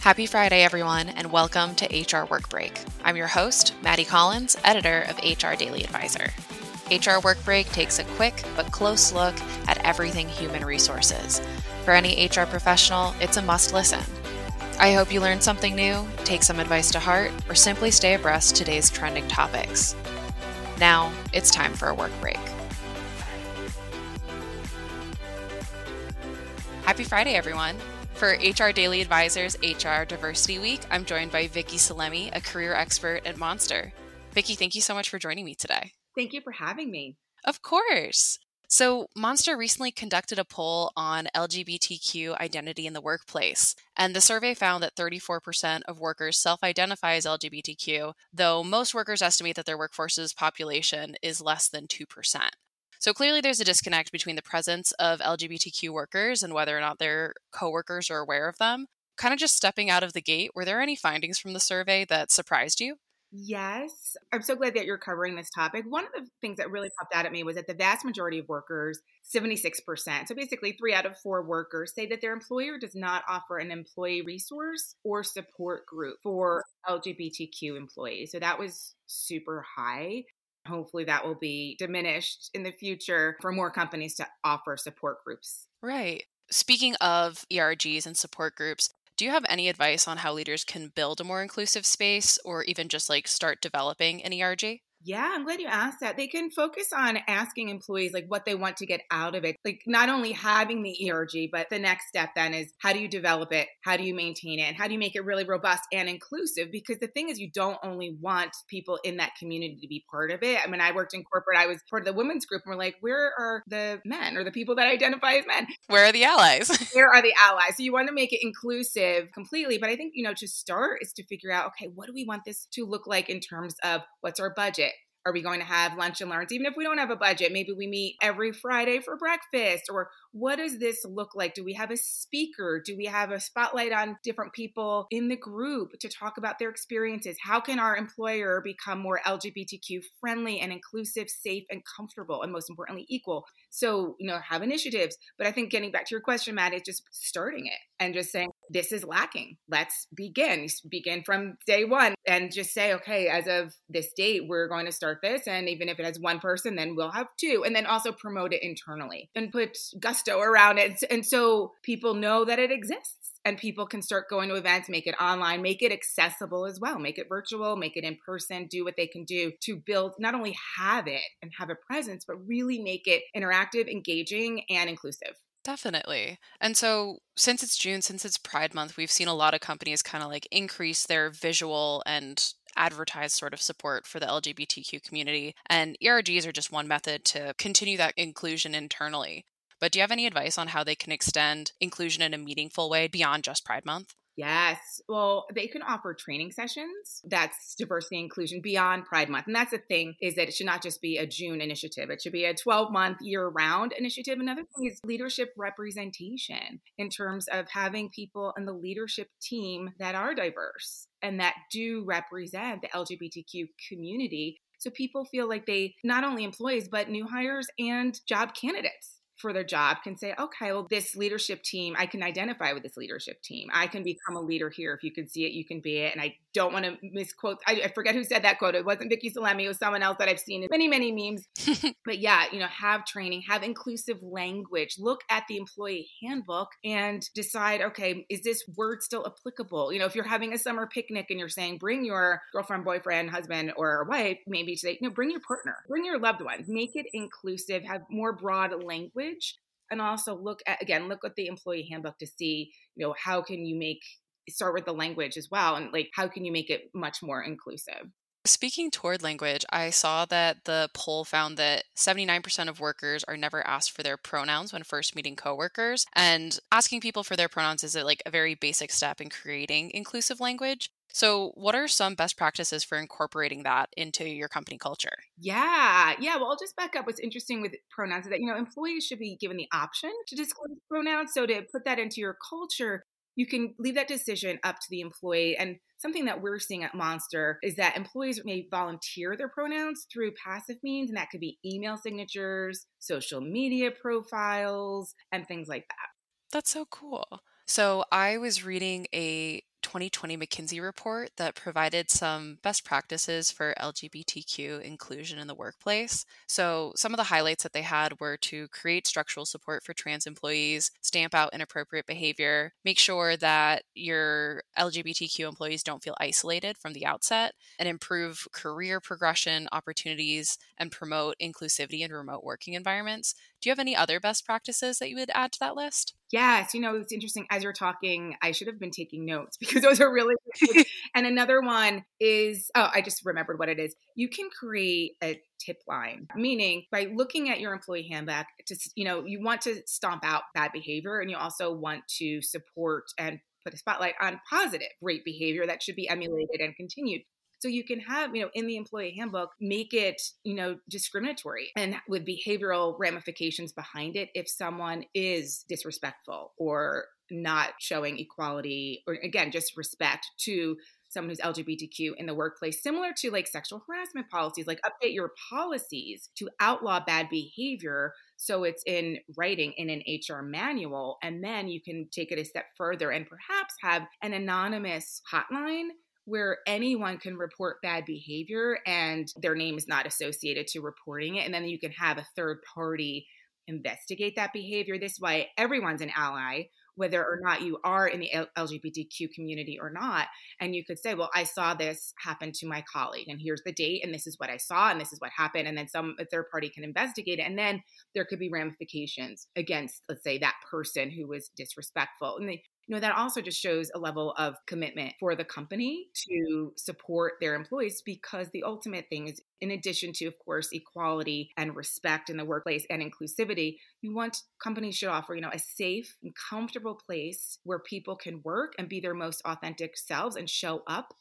Happy Friday, everyone, and welcome to HR Work Break. I'm your host, Maddie Collins, editor of HR Daily Advisor. HR Work Break takes a quick but close look at everything human resources. For any HR professional, it's a must listen. I hope you learned something new, take some advice to heart, or simply stay abreast today's trending topics. Now, it's time for a work break. Happy Friday, everyone. For HR Daily Advisors HR Diversity Week, I'm joined by Vicki Salemi, a career expert at Monster. Vicki, thank you so much for joining me today. Thank you for having me. Of course. So, Monster recently conducted a poll on LGBTQ identity in the workplace, and the survey found that 34% of workers self identify as LGBTQ, though most workers estimate that their workforce's population is less than 2%. So clearly, there's a disconnect between the presence of LGBTQ workers and whether or not their coworkers are aware of them. Kind of just stepping out of the gate, were there any findings from the survey that surprised you? Yes. I'm so glad that you're covering this topic. One of the things that really popped out at me was that the vast majority of workers, 76%, so basically three out of four workers, say that their employer does not offer an employee resource or support group for LGBTQ employees. So that was super high. Hopefully, that will be diminished in the future for more companies to offer support groups. Right. Speaking of ERGs and support groups, do you have any advice on how leaders can build a more inclusive space or even just like start developing an ERG? Yeah, I'm glad you asked that. They can focus on asking employees like what they want to get out of it. Like not only having the ERG, but the next step then is how do you develop it? How do you maintain it? And how do you make it really robust and inclusive? Because the thing is you don't only want people in that community to be part of it. I mean, I worked in corporate, I was part of the women's group, and we're like, where are the men or the people that identify as men? Where are the allies? where are the allies? So you want to make it inclusive completely. But I think, you know, to start is to figure out, okay, what do we want this to look like in terms of what's our budget? Are we going to have lunch and learns? Even if we don't have a budget, maybe we meet every Friday for breakfast. Or what does this look like? Do we have a speaker? Do we have a spotlight on different people in the group to talk about their experiences? How can our employer become more LGBTQ friendly and inclusive, safe, and comfortable? And most importantly, equal. So, you know, have initiatives. But I think getting back to your question, Matt, is just starting it and just saying, this is lacking. Let's begin. Begin from day one and just say, okay, as of this date, we're going to start this. And even if it has one person, then we'll have two. And then also promote it internally and put gusto around it. And so people know that it exists and people can start going to events, make it online, make it accessible as well, make it virtual, make it in person, do what they can do to build, not only have it and have a presence, but really make it interactive, engaging, and inclusive. Definitely. And so, since it's June, since it's Pride Month, we've seen a lot of companies kind of like increase their visual and advertise sort of support for the LGBTQ community. And ERGs are just one method to continue that inclusion internally. But do you have any advice on how they can extend inclusion in a meaningful way beyond just Pride Month? Yes. Well, they can offer training sessions. That's diversity inclusion beyond Pride Month. And that's the thing is that it should not just be a June initiative. It should be a 12 month year round initiative. Another thing is leadership representation in terms of having people in the leadership team that are diverse and that do represent the LGBTQ community. So people feel like they not only employees, but new hires and job candidates for their job can say, okay, well, this leadership team, I can identify with this leadership team. I can become a leader here. If you can see it, you can be it. And I don't want to misquote, I, I forget who said that quote. It wasn't Vicki Salemi, it was someone else that I've seen in many, many memes. but yeah, you know, have training, have inclusive language, look at the employee handbook and decide, okay, is this word still applicable? You know, if you're having a summer picnic and you're saying, bring your girlfriend, boyfriend, husband, or wife, maybe say, you know, bring your partner, bring your loved ones, make it inclusive, have more broad language and also look at again look at the employee handbook to see you know how can you make start with the language as well and like how can you make it much more inclusive Speaking toward language, I saw that the poll found that 79% of workers are never asked for their pronouns when first meeting coworkers. And asking people for their pronouns is like a very basic step in creating inclusive language. So, what are some best practices for incorporating that into your company culture? Yeah, yeah. Well, I'll just back up. What's interesting with pronouns is that, you know, employees should be given the option to disclose pronouns. So, to put that into your culture, you can leave that decision up to the employee. And something that we're seeing at Monster is that employees may volunteer their pronouns through passive means, and that could be email signatures, social media profiles, and things like that. That's so cool. So I was reading a 2020 McKinsey report that provided some best practices for LGBTQ inclusion in the workplace. So, some of the highlights that they had were to create structural support for trans employees, stamp out inappropriate behavior, make sure that your LGBTQ employees don't feel isolated from the outset, and improve career progression opportunities and promote inclusivity in remote working environments. Do you have any other best practices that you would add to that list? Yes, you know, it's interesting. As you're talking, I should have been taking notes because those are really and another one is oh, I just remembered what it is. You can create a tip line, meaning by looking at your employee handbook, to you know, you want to stomp out bad behavior and you also want to support and put a spotlight on positive great behavior that should be emulated and continued. So you can have, you know, in the employee handbook, make it, you know, discriminatory and with behavioral ramifications behind it if someone is disrespectful or not showing equality or again, just respect to someone who's LGBTQ in the workplace, similar to like sexual harassment policies, like update your policies to outlaw bad behavior. So it's in writing in an HR manual. And then you can take it a step further and perhaps have an anonymous hotline where anyone can report bad behavior and their name is not associated to reporting it. And then you can have a third party investigate that behavior. This way, everyone's an ally, whether or not you are in the LGBTQ community or not. And you could say, well, I saw this happen to my colleague, and here's the date, and this is what I saw, and this is what happened. And then some third party can investigate it. And then there could be ramifications against, let's say, that person who was disrespectful. And they, you know that also just shows a level of commitment for the company to support their employees because the ultimate thing is in addition to of course equality and respect in the workplace and inclusivity you want companies should offer you know a safe and comfortable place where people can work and be their most authentic selves and show up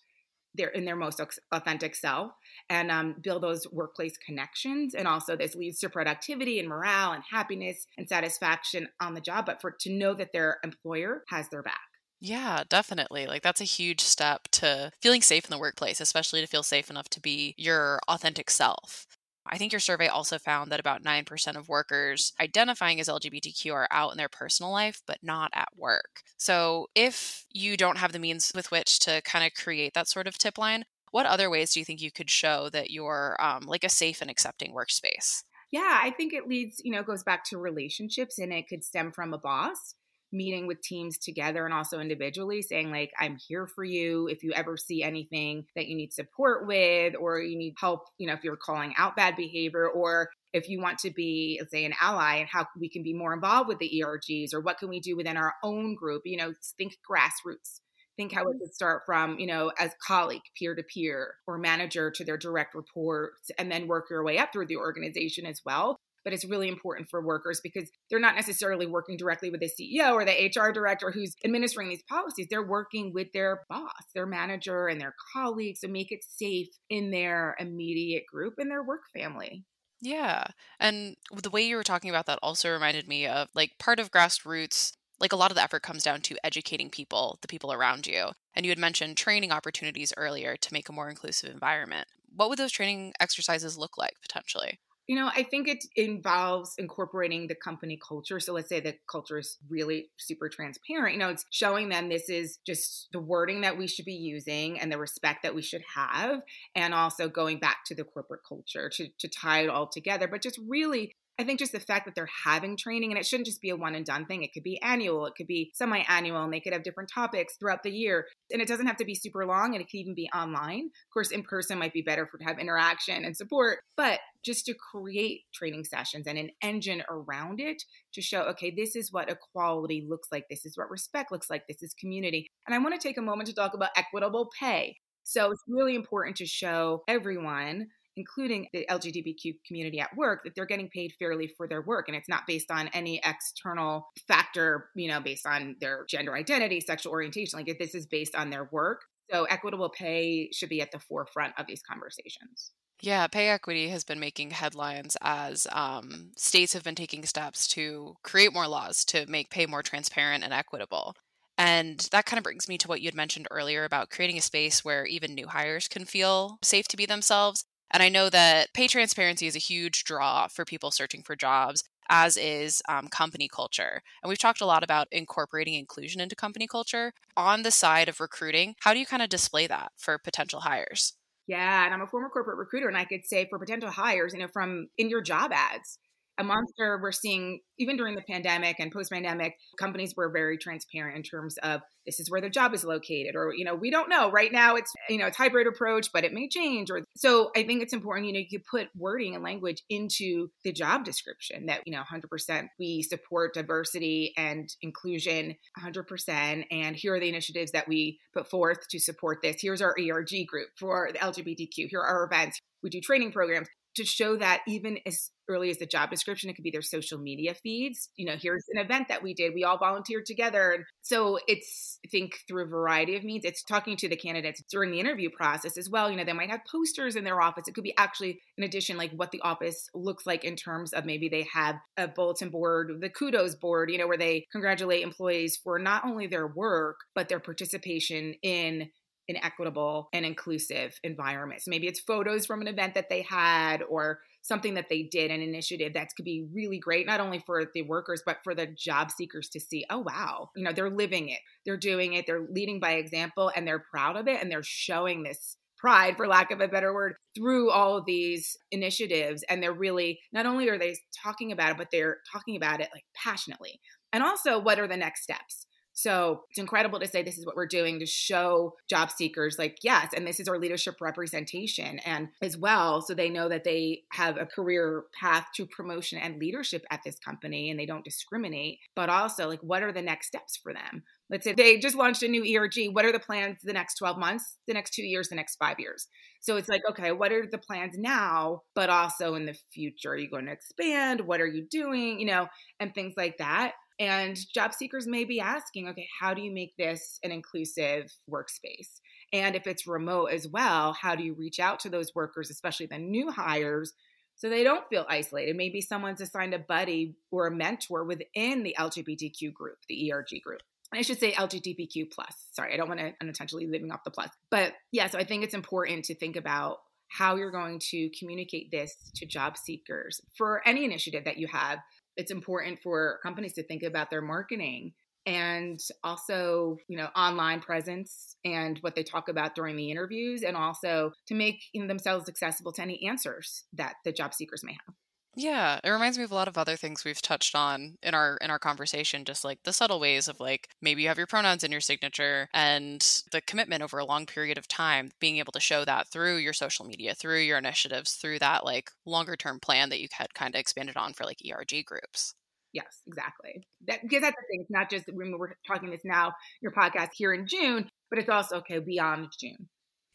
their in their most authentic self and um, build those workplace connections and also this leads to productivity and morale and happiness and satisfaction on the job but for to know that their employer has their back yeah, definitely. Like that's a huge step to feeling safe in the workplace, especially to feel safe enough to be your authentic self. I think your survey also found that about 9% of workers identifying as LGBTQ are out in their personal life, but not at work. So, if you don't have the means with which to kind of create that sort of tip line, what other ways do you think you could show that you're um, like a safe and accepting workspace? Yeah, I think it leads, you know, goes back to relationships and it could stem from a boss meeting with teams together and also individually saying like i'm here for you. If you ever see anything that you need support with or you need help you know if you're calling out bad behavior or if you want to be let's say an ally and how we can be more involved with the ergs or what can we do within our own group you know think grassroots. Think how it mm-hmm. could start from you know as colleague peer to peer or manager to their direct reports and then work your way up through the organization as well but it's really important for workers because they're not necessarily working directly with the CEO or the HR director who's administering these policies. They're working with their boss, their manager, and their colleagues to make it safe in their immediate group and their work family. Yeah. And the way you were talking about that also reminded me of like part of grassroots like a lot of the effort comes down to educating people, the people around you. And you had mentioned training opportunities earlier to make a more inclusive environment. What would those training exercises look like potentially? You know, I think it involves incorporating the company culture. So let's say the culture is really super transparent. You know, it's showing them this is just the wording that we should be using and the respect that we should have, and also going back to the corporate culture to, to tie it all together. But just really I think just the fact that they're having training and it shouldn't just be a one and done thing. It could be annual, it could be semi annual, and they could have different topics throughout the year. And it doesn't have to be super long and it could even be online. Of course, in person might be better for to have interaction and support, but just to create training sessions and an engine around it to show, okay, this is what equality looks like, this is what respect looks like, this is community. And I want to take a moment to talk about equitable pay. So it's really important to show everyone including the LGBTQ community at work, that they're getting paid fairly for their work. And it's not based on any external factor, you know, based on their gender identity, sexual orientation. Like this is based on their work. So equitable pay should be at the forefront of these conversations. Yeah, pay equity has been making headlines as um, states have been taking steps to create more laws to make pay more transparent and equitable. And that kind of brings me to what you had mentioned earlier about creating a space where even new hires can feel safe to be themselves. And I know that pay transparency is a huge draw for people searching for jobs. as is um, company culture. And we've talked a lot about incorporating inclusion into company culture. On the side of recruiting, how do you kind of display that for potential hires? Yeah, and I'm a former corporate recruiter, and I could say for potential hires, you know, from in your job ads, a monster. We're seeing even during the pandemic and post pandemic companies were very transparent in terms of this is where the job is located or you know we don't know. Right now it's you know it's hybrid approach but it may change or so i think it's important you know you put wording and language into the job description that you know 100% we support diversity and inclusion 100% and here are the initiatives that we put forth to support this. Here's our erg group for the lgbtq here are our events. We do training programs to show that even as early as the job description, it could be their social media feeds. You know, here's an event that we did. We all volunteered together. And so it's, think, through a variety of means. It's talking to the candidates during the interview process as well. You know, they might have posters in their office. It could be actually, in addition, like what the office looks like in terms of maybe they have a bulletin board, the kudos board, you know, where they congratulate employees for not only their work, but their participation in an equitable and inclusive environment. So maybe it's photos from an event that they had or something that they did, an initiative that could be really great, not only for the workers, but for the job seekers to see, oh, wow, you know, they're living it, they're doing it, they're leading by example, and they're proud of it, and they're showing this pride for lack of a better word through all of these initiatives. And they're really not only are they talking about it but they're talking about it like passionately. And also what are the next steps so it's incredible to say this is what we're doing to show job seekers, like, yes, and this is our leadership representation, and as well, so they know that they have a career path to promotion and leadership at this company and they don't discriminate, but also, like, what are the next steps for them? Let's say they just launched a new ERG. What are the plans the next 12 months, the next two years, the next five years? So it's like, okay, what are the plans now, but also in the future? Are you going to expand? What are you doing? You know, and things like that. And job seekers may be asking, okay, how do you make this an inclusive workspace? And if it's remote as well, how do you reach out to those workers, especially the new hires, so they don't feel isolated? Maybe someone's assigned a buddy or a mentor within the LGBTQ group, the ERG group. I should say LGBTQ plus. Sorry, I don't want to unintentionally leaving off the plus. But yeah, so I think it's important to think about how you're going to communicate this to job seekers for any initiative that you have it's important for companies to think about their marketing and also you know online presence and what they talk about during the interviews and also to make themselves accessible to any answers that the job seekers may have yeah, it reminds me of a lot of other things we've touched on in our in our conversation just like the subtle ways of like maybe you have your pronouns in your signature and the commitment over a long period of time being able to show that through your social media, through your initiatives, through that like longer term plan that you had kind of expanded on for like ERG groups. Yes, exactly. That because that's the thing. It's not just when we're talking this now, your podcast here in June, but it's also okay beyond June.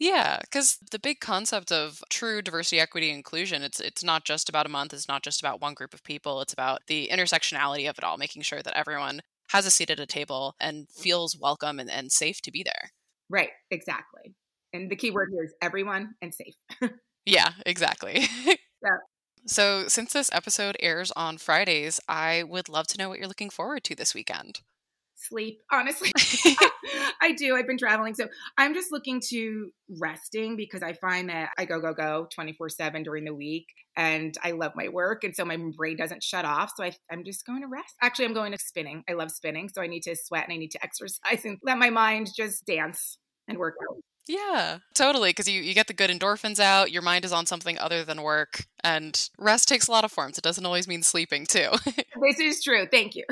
Yeah, because the big concept of true diversity, equity, inclusion, it's it's not just about a month, it's not just about one group of people, it's about the intersectionality of it all, making sure that everyone has a seat at a table and feels welcome and, and safe to be there. Right, exactly. And the key word here is everyone and safe. yeah, exactly. yeah. So, since this episode airs on Fridays, I would love to know what you're looking forward to this weekend sleep, honestly. I do. I've been traveling. So I'm just looking to resting because I find that I go, go, go 24 7 during the week and I love my work. And so my brain doesn't shut off. So I, am just going to rest. Actually, I'm going to spinning. I love spinning. So I need to sweat and I need to exercise and let my mind just dance and work out. Yeah, totally. Because you, you get the good endorphins out, your mind is on something other than work, and rest takes a lot of forms. It doesn't always mean sleeping, too. this is true. Thank you.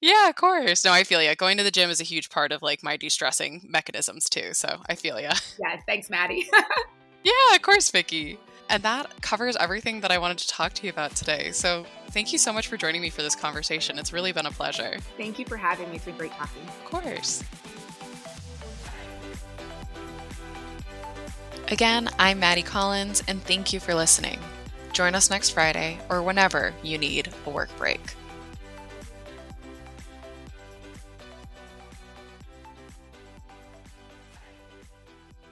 Yeah, of course. No, I feel you. Going to the gym is a huge part of like my de-stressing mechanisms too. So I feel you. Yeah, thanks, Maddie. yeah, of course, Vicki. And that covers everything that I wanted to talk to you about today. So thank you so much for joining me for this conversation. It's really been a pleasure. Thank you for having me. It's been great talking. Of course. Again, I'm Maddie Collins, and thank you for listening. Join us next Friday or whenever you need a work break.